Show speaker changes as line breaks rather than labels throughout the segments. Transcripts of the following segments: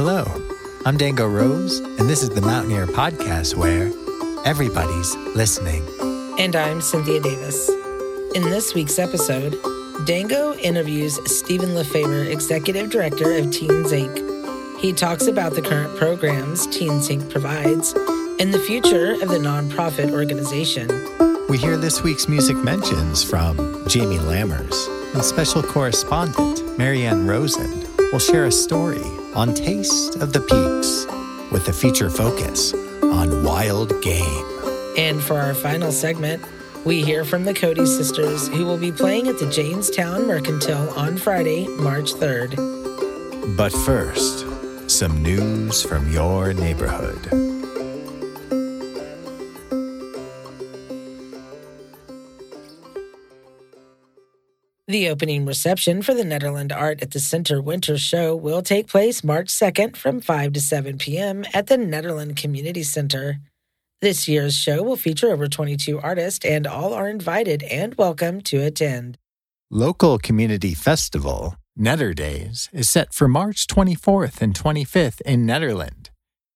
Hello, I'm Dango Rose, and this is the Mountain-Ear Podcast where everybody's listening.
And I'm Cynthia Davis. In this week's episode, Dango interviews Stephen LaFaiver, Executive Director of Teens Inc. He talks about the current programs Teens Inc. provides and the future of the nonprofit organization.
We hear this week's music mentions from Jamie Lammers, and special correspondent Marianne Rosen will share a story on Taste of the Peaks with a feature focus on wild game.
And for our final segment, we hear from the Cody sisters who will be playing at the Jamestown Mercantile on Friday, March 3rd.
But first, some news from your neighborhood.
The opening reception for the Nederland Art at the Center Winter Show will take place March 2nd from 5 to 7 p.m. at the Nederland Community Center. This year's show will feature over 22 artists, and all are invited and welcome to attend.
Local Community Festival, Netterdays, is set for March 24th and 25th in Nederland.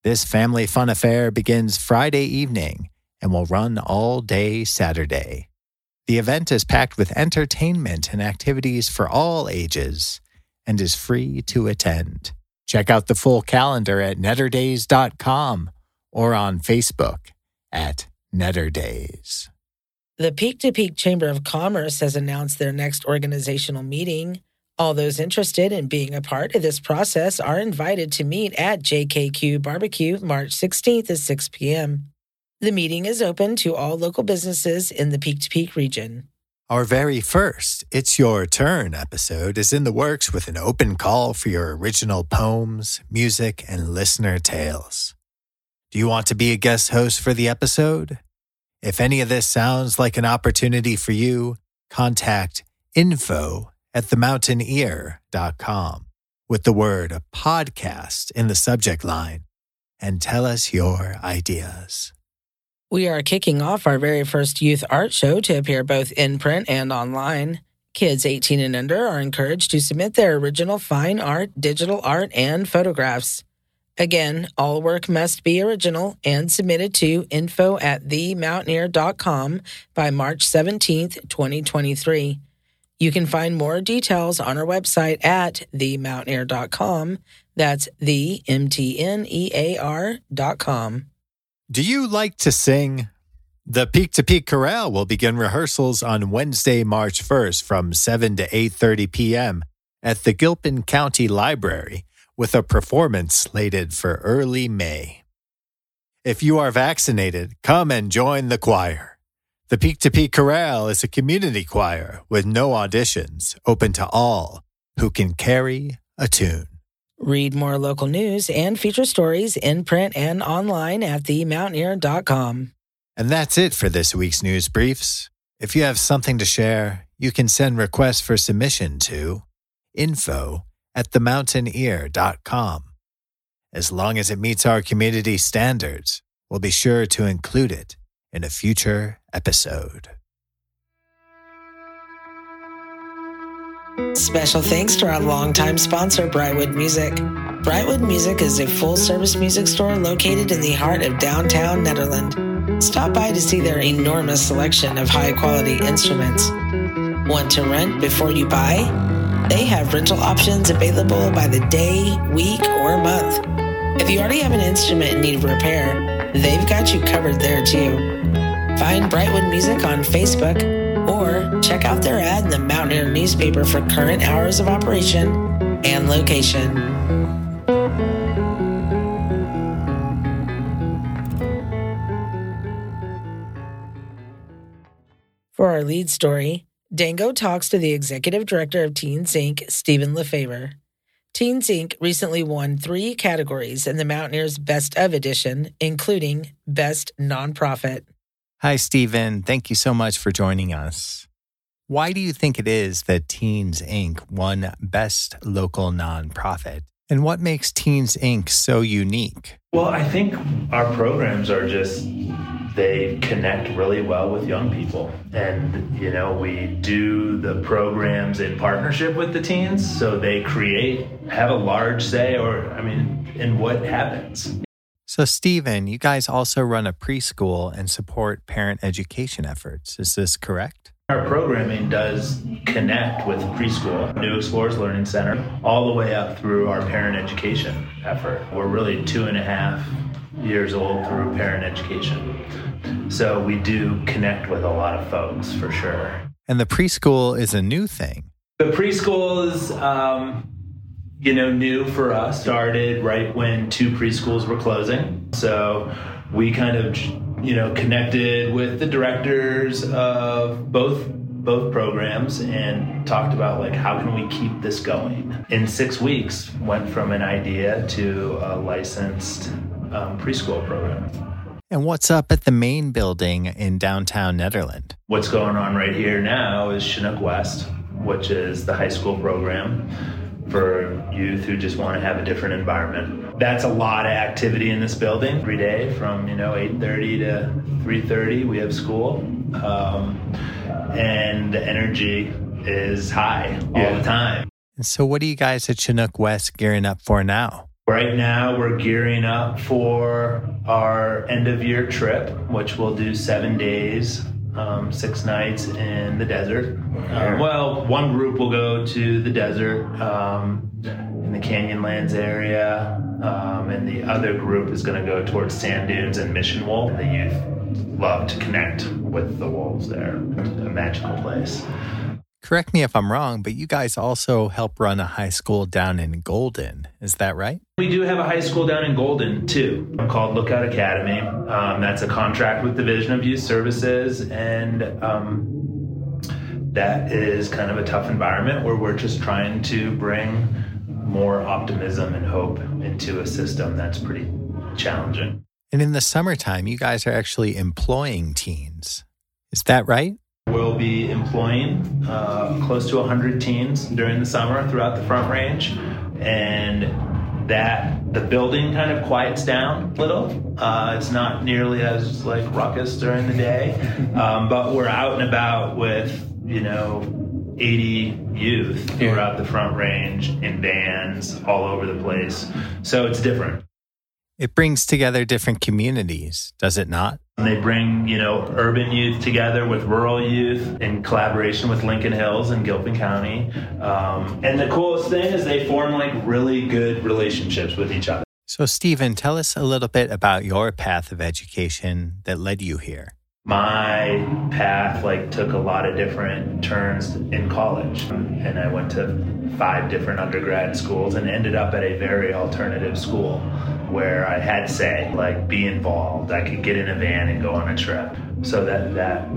This family fun affair begins Friday evening and will run all day Saturday. The event is packed with entertainment and activities for all ages and is free to attend. Check out the full calendar at netterdays.com or on Facebook at Netterdays.
The Peak to Peak Chamber of Commerce has announced their next organizational meeting. All those interested in being a part of this process are invited to meet at JKQ Barbecue March 16th at 6 p.m. The meeting is open to all local businesses in the Peak to Peak region.
Our very first It's Your Turn episode is in the works with an open call for your original poems, music, and listener tales. Do you want to be a guest host for the episode? If any of this sounds like an opportunity for you, contact info at themountainear.com with the word podcast in the subject line and tell us your ideas.
We are kicking off our very first youth art show to appear both in print and online. Kids 18 and under are encouraged to submit their original fine art, digital art, and photographs. Again, all work must be original and submitted to info at themountainear.com by March 17th, 2023. You can find more details on our website at themountainear.com. That's the M-T-N-E-A-R.com.
Do you like to sing? The Peak to Peak Chorale will begin rehearsals on Wednesday, March 1st from 7 to 8:30 p.m. at the Gilpin County Library with a performance slated for early May. If you are vaccinated, come and join the choir. The Peak to Peak Chorale is a community choir with no auditions, open to all who can carry a tune.
Read more local news and feature stories in print and online at themountainear.com.
And that's it for this week's news briefs. If you have something to share, you can send requests for submission to info at themountainear.com. As long as it meets our community standards, we'll be sure to include it in a future episode.
Special thanks to our longtime sponsor, Brightwood Music. Brightwood Music is a full service music store located in the heart of downtown Nederland. Stop by to see their enormous selection of high quality instruments. Want to rent before you buy? They have rental options available by the day, week, or month. If you already have an instrument in need of repair, they've got you covered there too. Find Brightwood Music on Facebook or check out their ad in the Mountain-Ear newspaper for current hours of operation and location. For our lead story, Dango talks to the executive director of Teens Inc., Stephen LaFaiver. Teens Inc. recently won three categories in the Mountain-Ear's Best of Edition, including Best Nonprofit.
Hi, Stephen. Thank you so much for joining us. Why do you think it is that Teens Inc. won Best Local Nonprofit? And what makes Teens Inc. so unique?
Well, I think our programs are just they connect really well with young people. And, you know, we do the programs in partnership with the teens so they create, have a large say, or, I mean, in what happens.
So, Stephen, you guys also run a preschool and support parent education efforts. Is this correct?
Our programming does connect with preschool, New Explorers Learning Center, all the way up through our parent education effort. We're really two and a half years old through parent education. So we do connect with a lot of folks for sure.
And the preschool is a new thing.
The preschool is, um, you know, new for us. Started right when two preschools were closing. So we kind of, you know, connected with the directors of both both programs and talked about like how can we keep this going in six weeks went from an idea to a licensed um, preschool program.
And what's up at the main building in downtown Nederland?
What's going on right here now is Chinook West, which is the high school program for youth who just want to have a different environment. That's a lot of activity in this building every day from you know 8:30 to 3:30. We have school, um, and the energy is high all the time.
And so, what are you guys at Chinook West gearing up for now?
Right now, we're gearing up for our end of year trip, which we'll do seven days, um, six nights in the desert. Um, well, one group will go to the desert um, in the Canyonlands area, um, and the other group is going to go towards sand dunes and Mission Wolf. The youth love to connect with the wolves there. a magical place.
Correct me if I'm wrong, but you guys also help run a high school down in Golden. Is that right?
We do have a high school down in Golden too, called Lookout Academy. Um, that's a contract with Division of Youth Services, and um, that is kind of a tough environment where we're just trying to bring more optimism and hope into a system that's pretty challenging.
And in the summertime, you guys are actually employing teens. Is that right?
We'll be employing uh, close to 100 teens during the summer throughout the Front Range, and that the building kind of quiets down a little. Uh, it's not nearly as like ruckus during the day, um, but we're out and about with you know 80 youth throughout the Front Range in vans all over the place. So it's different.
It brings together different communities, does it not?
They bring, you know, urban youth together with rural youth in collaboration with Lincoln Hills and Gilpin County. Um, and the coolest thing is they form like really good relationships with each other.
So, Stephen, tell us a little bit about your path of education that led you here.
My path like took a lot of different turns in college, and I went to five different undergrad schools and ended up at a very alternative school where I had say, like be involved. I could get in a van and go on a trip. So that that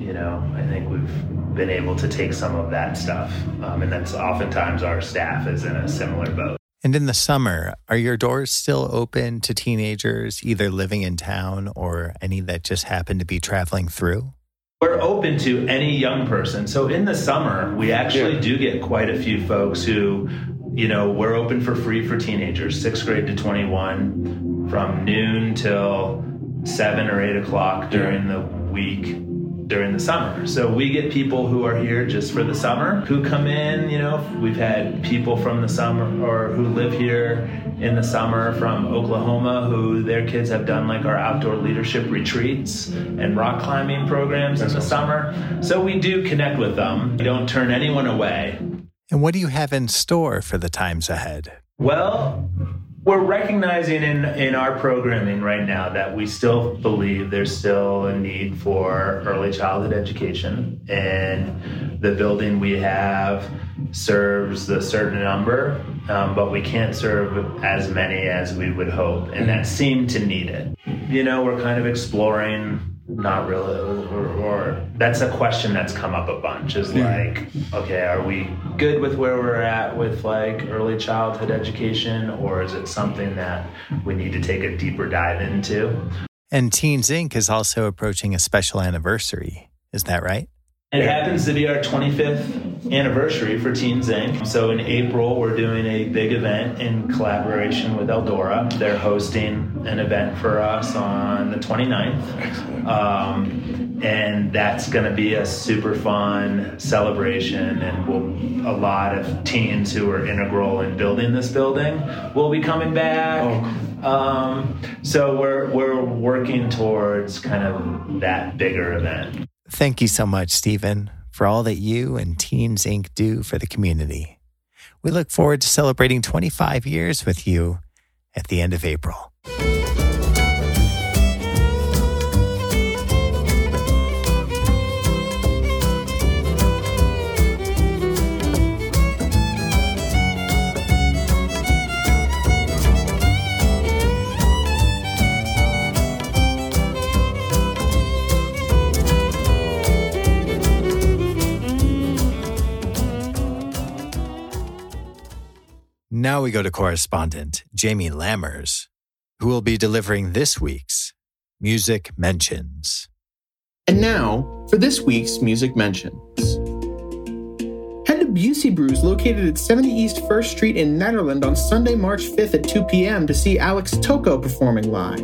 you know, I think we've been able to take some of that stuff, um, and that's oftentimes our staff is in a similar boat.
And in the summer, are your doors still open to teenagers either living in town or any that just happen to be traveling through?
We're open to any young person. So in the summer, we actually yeah. do get quite a few folks who you know, we're open for free for teenagers, sixth grade to 21, from noon till seven or eight o'clock during the week during the summer. So we get people who are here just for the summer who come in, you know, we've had people from the summer or who live here in the summer from Oklahoma who their kids have done like our outdoor leadership retreats and rock climbing programs in the summer. So we do connect with them. We don't turn anyone away.
And what do you have in store for the times ahead?
Well, we're recognizing in, in our programming right now that we still believe there's still a need for early childhood education. And the building we have serves a certain number, um, but we can't serve as many as we would hope. And that seemed to need it. You know, we're kind of exploring not really. Or, or, that's a question that's come up a bunch is like okay are we good with where we're at with like early childhood education or is it something that we need to take a deeper dive into?
And teens inc. is also approaching a special anniversary. Is that right?
It happens to be our 25th anniversary for Teens Inc. So in April, we're doing a big event in collaboration with Eldora. They're hosting an event for us on the 29th. Um, and that's going to be a super fun celebration and we'll, a lot of teens who are integral in building this building will be coming back. Oh. um, so we're, we're working towards kind of that bigger event.
Thank you so much stephen for all that you and teens inc. do for the community. We look forward to celebrating 25 years with you at the end of april Now we go to correspondent Jamie Lammers, who will be delivering this week's Music Mentions.
And now for this week's Music Mentions. Head to Busey Brews, located at 70 East 1st Street in Nederland on Sunday, March 5th at 2 p.m. to see Alex Toko performing live.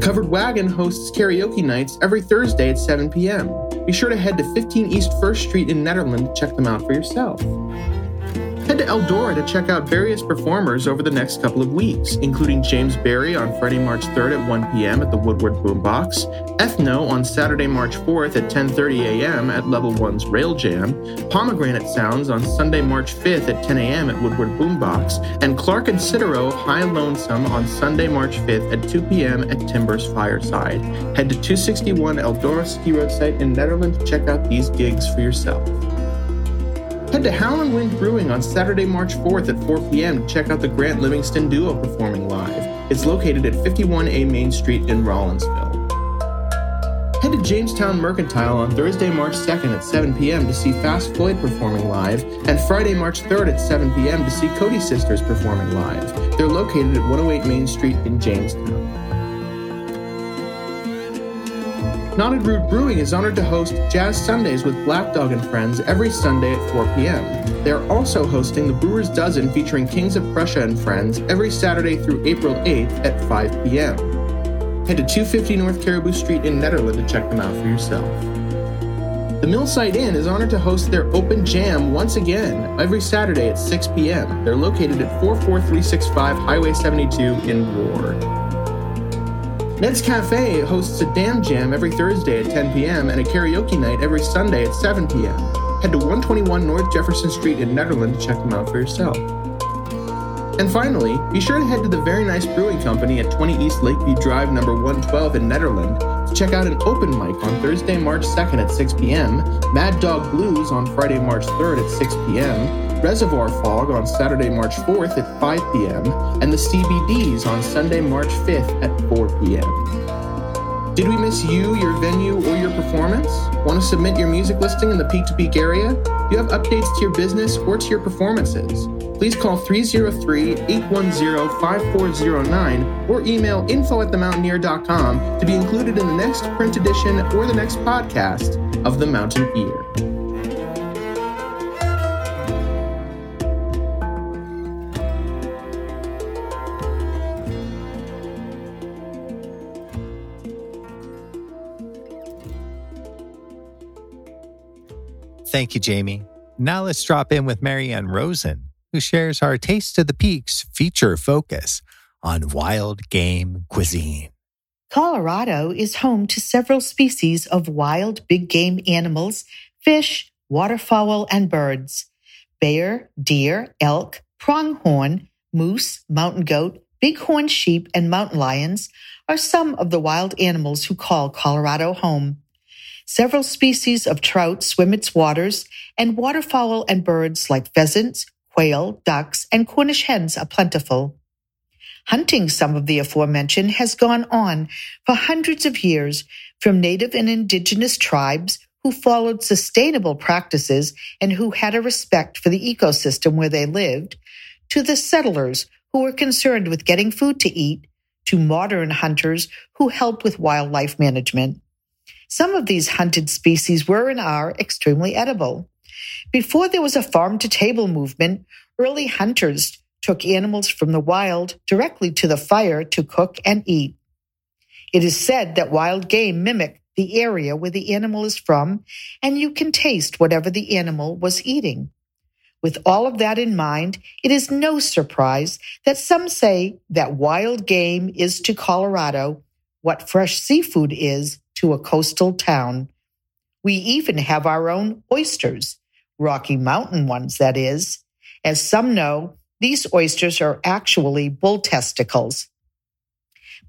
Covered Wagon hosts karaoke nights every Thursday at 7 p.m. Be sure to head to 15 East 1st Street in Nederland to check them out for yourself. Head to Eldora to check out various performers over the next couple of weeks, including James Barry on Friday, March 3rd at 1 p.m. at the Woodward Boombox, Ethno on Saturday, March 4th at 10:30 a.m. at Level 1's Rail Jam, Pomegranate Sounds on Sunday, March 5th at 10 a.m. at Woodward Boombox, and Clark and Citero High Lonesome on Sunday, March 5th at 2 p.m. at Timbers Fireside. Head to 261 Eldora Ski Road site in Nederland to check out these gigs for yourself. Head to Howlin' Wind Brewing on Saturday, March 4th at 4 p.m. to check out the Grant Livingston Duo performing live. It's located at 51A Main Street in Rollinsville. Head to Jamestown Mercantile on Thursday, March 2nd at 7 p.m. to see Fast Floyd performing live, and Friday, March 3rd at 7 p.m. to see Cody Sisters performing live. They're located at 108 Main Street in Jamestown. Knotted Root Brewing is honored to host Jazz Sundays with Black Dog and Friends every Sunday at 4 p.m. They are also hosting the Brewers Dozen featuring Kings of Prussia and Friends every Saturday through April 8th at 5 p.m. Head to 250 North Caribou Street in Nederland to check them out for yourself. The Millsite Inn is honored to host their open jam once again every Saturday at 6 p.m. They're located at 44365 Highway 72 in Ward. Ned's Cafe hosts a Dam Jam every Thursday at 10 p.m. and a karaoke night every Sunday at 7 p.m. Head to 121 North Jefferson Street in Nederland to check them out for yourself. And finally, be sure to head to the Very Nice Brewing Company at 20 East Lakeview Drive, number 112 in Nederland, to check out an open mic on Thursday, March 2nd at 6 p.m., Mad Dog Blues on Friday, March 3rd at 6 p.m., Reservoir Fog on Saturday, March 4th at 5 p.m., and the CBDs on Sunday, March 5th at 4 p.m. Did we miss you, your venue, or your performance? Want to submit your music listing in the Peak to Peak area? You have updates to your business or to your performances? Please call 303-810-5409 or email info at themountainear.com to be included in the next print edition or the next podcast of The Mountain Ear.
Thank you, Jamie. Now let's drop in with Marianne Rosen, who shares our Taste of the Peaks feature focus on wild game cuisine.
Colorado is home to several species of wild big game animals, fish, waterfowl, and birds. Bear, deer, elk, pronghorn, moose, mountain goat, bighorn sheep, and mountain lions are some of the wild animals who call Colorado home. Several species of trout swim its waters, and waterfowl and birds like pheasants, quail, ducks, and Cornish hens are plentiful. Hunting some of the aforementioned has gone on for hundreds of years from native and indigenous tribes who followed sustainable practices and who had a respect for the ecosystem where they lived, to the settlers who were concerned with getting food to eat, to modern hunters who help with wildlife management. Some of these hunted species were and are extremely edible. Before there was a farm to table movement, early hunters took animals from the wild directly to the fire to cook and eat. It is said that wild game mimic the area where the animal is from, and you can taste whatever the animal was eating. With all of that in mind, it is no surprise that some say that wild game is to Colorado what fresh seafood is to a coastal town. We even have our own oysters, Rocky Mountain ones, that is. As some know, these oysters are actually bull testicles.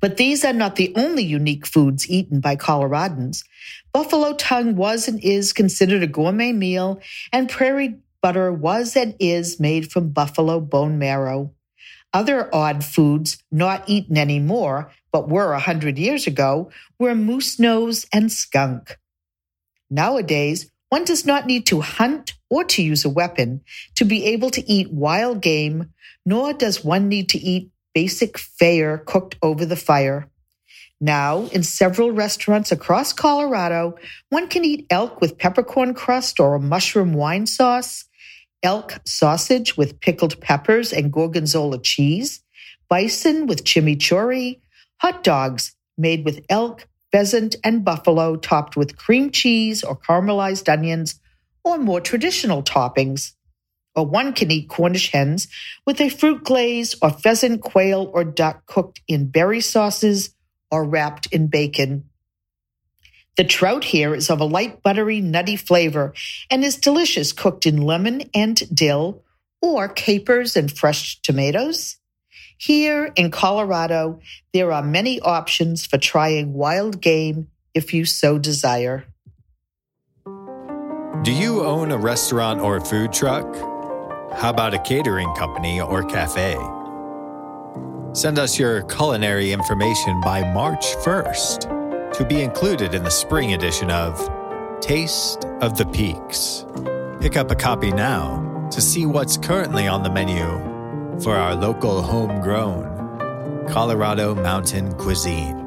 But these are not the only unique foods eaten by Coloradans. Buffalo tongue was and is considered a gourmet meal, and prairie butter was and is made from buffalo bone marrow. Other odd foods not eaten anymore, but were a hundred years ago, were moose nose and skunk. Nowadays, one does not need to hunt or to use a weapon to be able to eat wild game, nor does one need to eat basic fare cooked over the fire. Now, in several restaurants across Colorado, one can eat elk with peppercorn crust or a mushroom wine sauce, elk sausage with pickled peppers and gorgonzola cheese, bison with chimichurri, hot dogs made with elk, pheasant, and buffalo topped with cream cheese or caramelized onions, or more traditional toppings. Or one can eat Cornish hens with a fruit glaze or pheasant, quail, or duck cooked in berry sauces or wrapped in bacon. The trout here is of a light, buttery, nutty flavor and is delicious cooked in lemon and dill or capers and fresh tomatoes. Here in Colorado, there are many options for trying wild game if you so desire.
Do you own a restaurant or food truck? How about a catering company or cafe? Send us your culinary information by March 1st to be included in the spring edition of Taste of the Peaks. Pick up a copy now to see what's currently on the menu for our local homegrown Colorado mountain cuisine.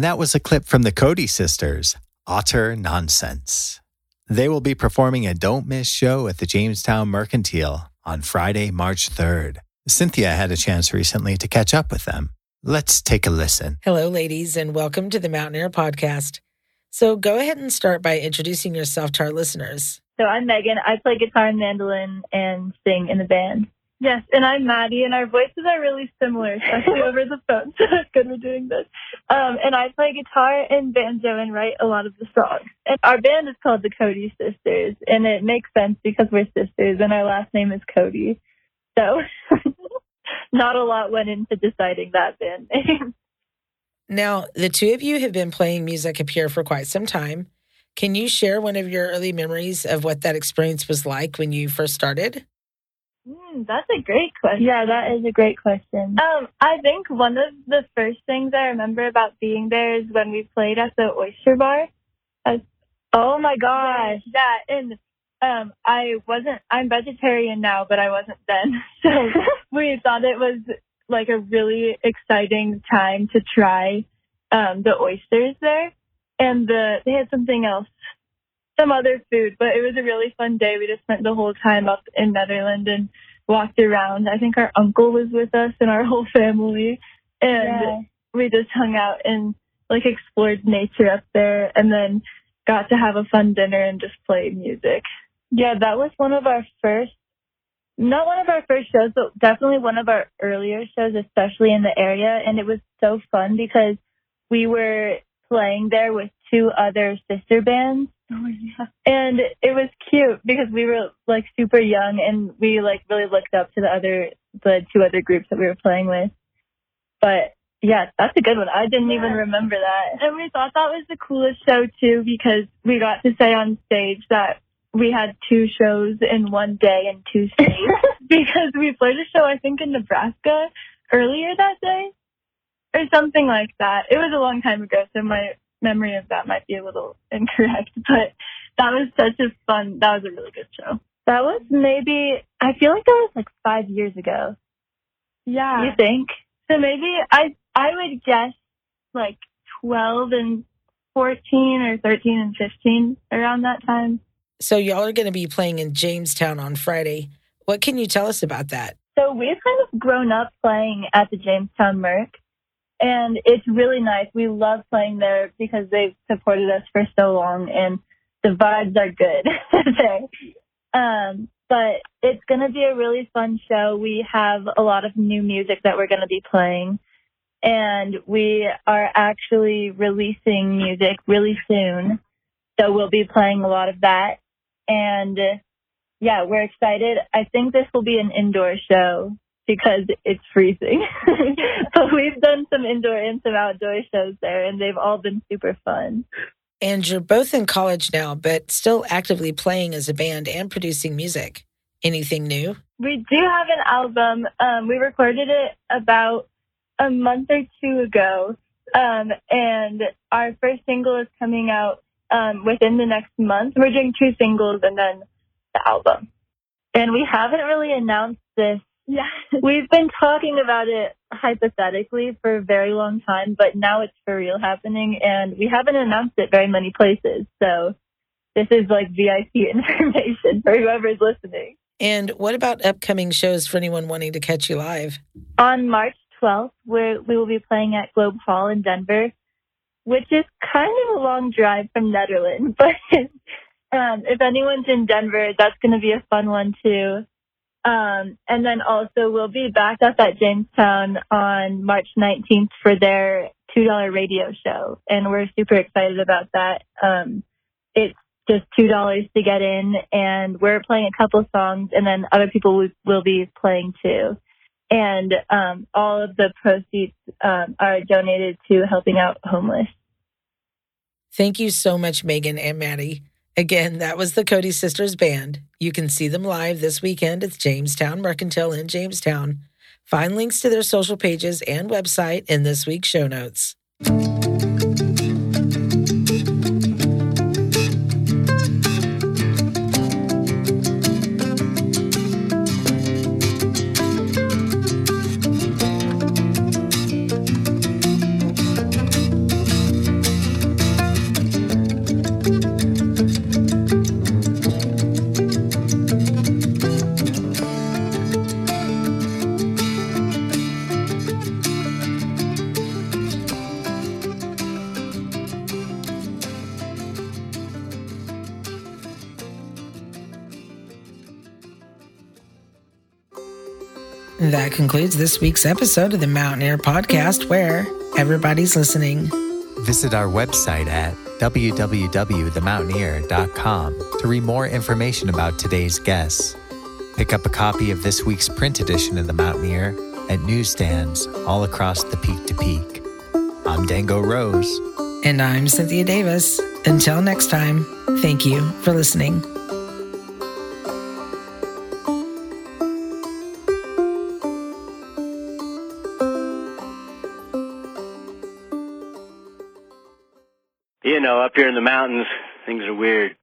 And that was a clip from the Cody sisters, Otter Nonsense. They will be performing a Don't Miss show at the Jamestown Mercantile on Friday, March 3rd. Cynthia had a chance recently to catch up with them. Let's take a listen.
Hello, ladies, and welcome to the Mountain-Ear Podcast. So go ahead and start by introducing yourself to our listeners.
So I'm Megan. I play guitar and mandolin and sing in the band. Yes, and I'm Maddie, and our voices are really similar, especially over the phone. So it's good we're doing this. Um, and I play guitar and banjo and write a lot of the songs. And our band is called the Cody Sisters, and it makes sense because we're sisters, and our last name is Cody. So not a lot went into deciding that band name.
Now, the two of you have been playing music up here for quite some time. Can you share one of your early memories of what that experience was like when you first started?
That's a great question. Yeah, that is a great question. Um, I think one of the first things I remember about being there is when we played at the Oyster Bar. Oh my gosh, that and um, I wasn't. I'm vegetarian now, but I wasn't then. So we thought it was like a really exciting time to try um, the oysters there, and the they had something else some other food, but it was a really fun day. We just spent the whole time up in Nederland and walked around. I think our uncle was with us and our whole family, and yeah. we just hung out and like explored nature up there, and then got to have a fun dinner and just play music. Yeah, that was one of our first. Not one of our first shows, but definitely one of our earlier shows, especially in the area. And it was so fun because we were playing there with two other sister bands Oh, yeah. And it was cute because we were like super young and we like really looked up to the other, the two other groups that we were playing with. But yeah, that's a good one. I didn't yeah. even remember that. And we thought that was the coolest show too because we got to say on stage that we had two shows in one day and two states because we played a show, I think, in Nebraska earlier that day or something like that. It was a long time ago, so my memory of that might be a little incorrect, but that was such a fun, that was a really good show. That was maybe, I feel like that was like five years ago. Yeah. You think? So maybe I, I would guess like 12 and 14 or 13 and 15 around that time.
So y'all are going to be playing in Jamestown on Friday. What can you tell us about that?
So we've kind of grown up playing at the Jamestown Merc, and it's really nice. We love playing there because they've supported us for so long, and the vibes are good there. Um, but it's going to be a really fun show. We have a lot of new music that we're going to be playing, and we are actually releasing music really soon. So we'll be playing a lot of that and yeah, we're excited. I think this will be an indoor show because it's freezing. but we've done some indoor and some outdoor shows there, and they've all been super fun.
And you're both in college now, but still actively playing as a band and producing music. Anything new?
We do have an album. Um, we recorded it about a month or two ago. Um, and our first single is coming out um, within the next month. We're doing two singles and then the album. And we haven't really announced this. Yeah. We've been talking about it hypothetically for a very long time, but now it's for real happening and we haven't announced it very many places. So this is like VIP information for whoever's listening.
And what about upcoming shows for anyone wanting to catch you live?
On March 12th, we we will be playing at Globe Hall in Denver which is kind of a long drive from Nederland. But um, if anyone's in Denver, that's going to be a fun one too. Um, and then also we'll be back up at Jamestown on March 19th for their $2 radio show. And we're super excited about that. Um, it's just $2 to get in and we're playing a couple songs and then other people will, be playing too. And, um, all of the proceeds, um, are donated to helping out homeless.
Thank you so much, Megan and Maddie. Again, that was the Cody Sisters Band. You can see them live this weekend at Jamestown Mercantile in Jamestown. Find links to their social pages and website in this week's show notes. That concludes this week's episode of the Mountain-Ear Podcast, where everybody's listening.
Visit our website at www.themountainear.com to read more information about today's guests. Pick up a copy of this week's print edition of The Mountain-Ear at newsstands all across the peak to peak. I'm Dango Rose.
And I'm Cynthia Davis. Until next time, thank you for listening.
In the mountains, things are weird.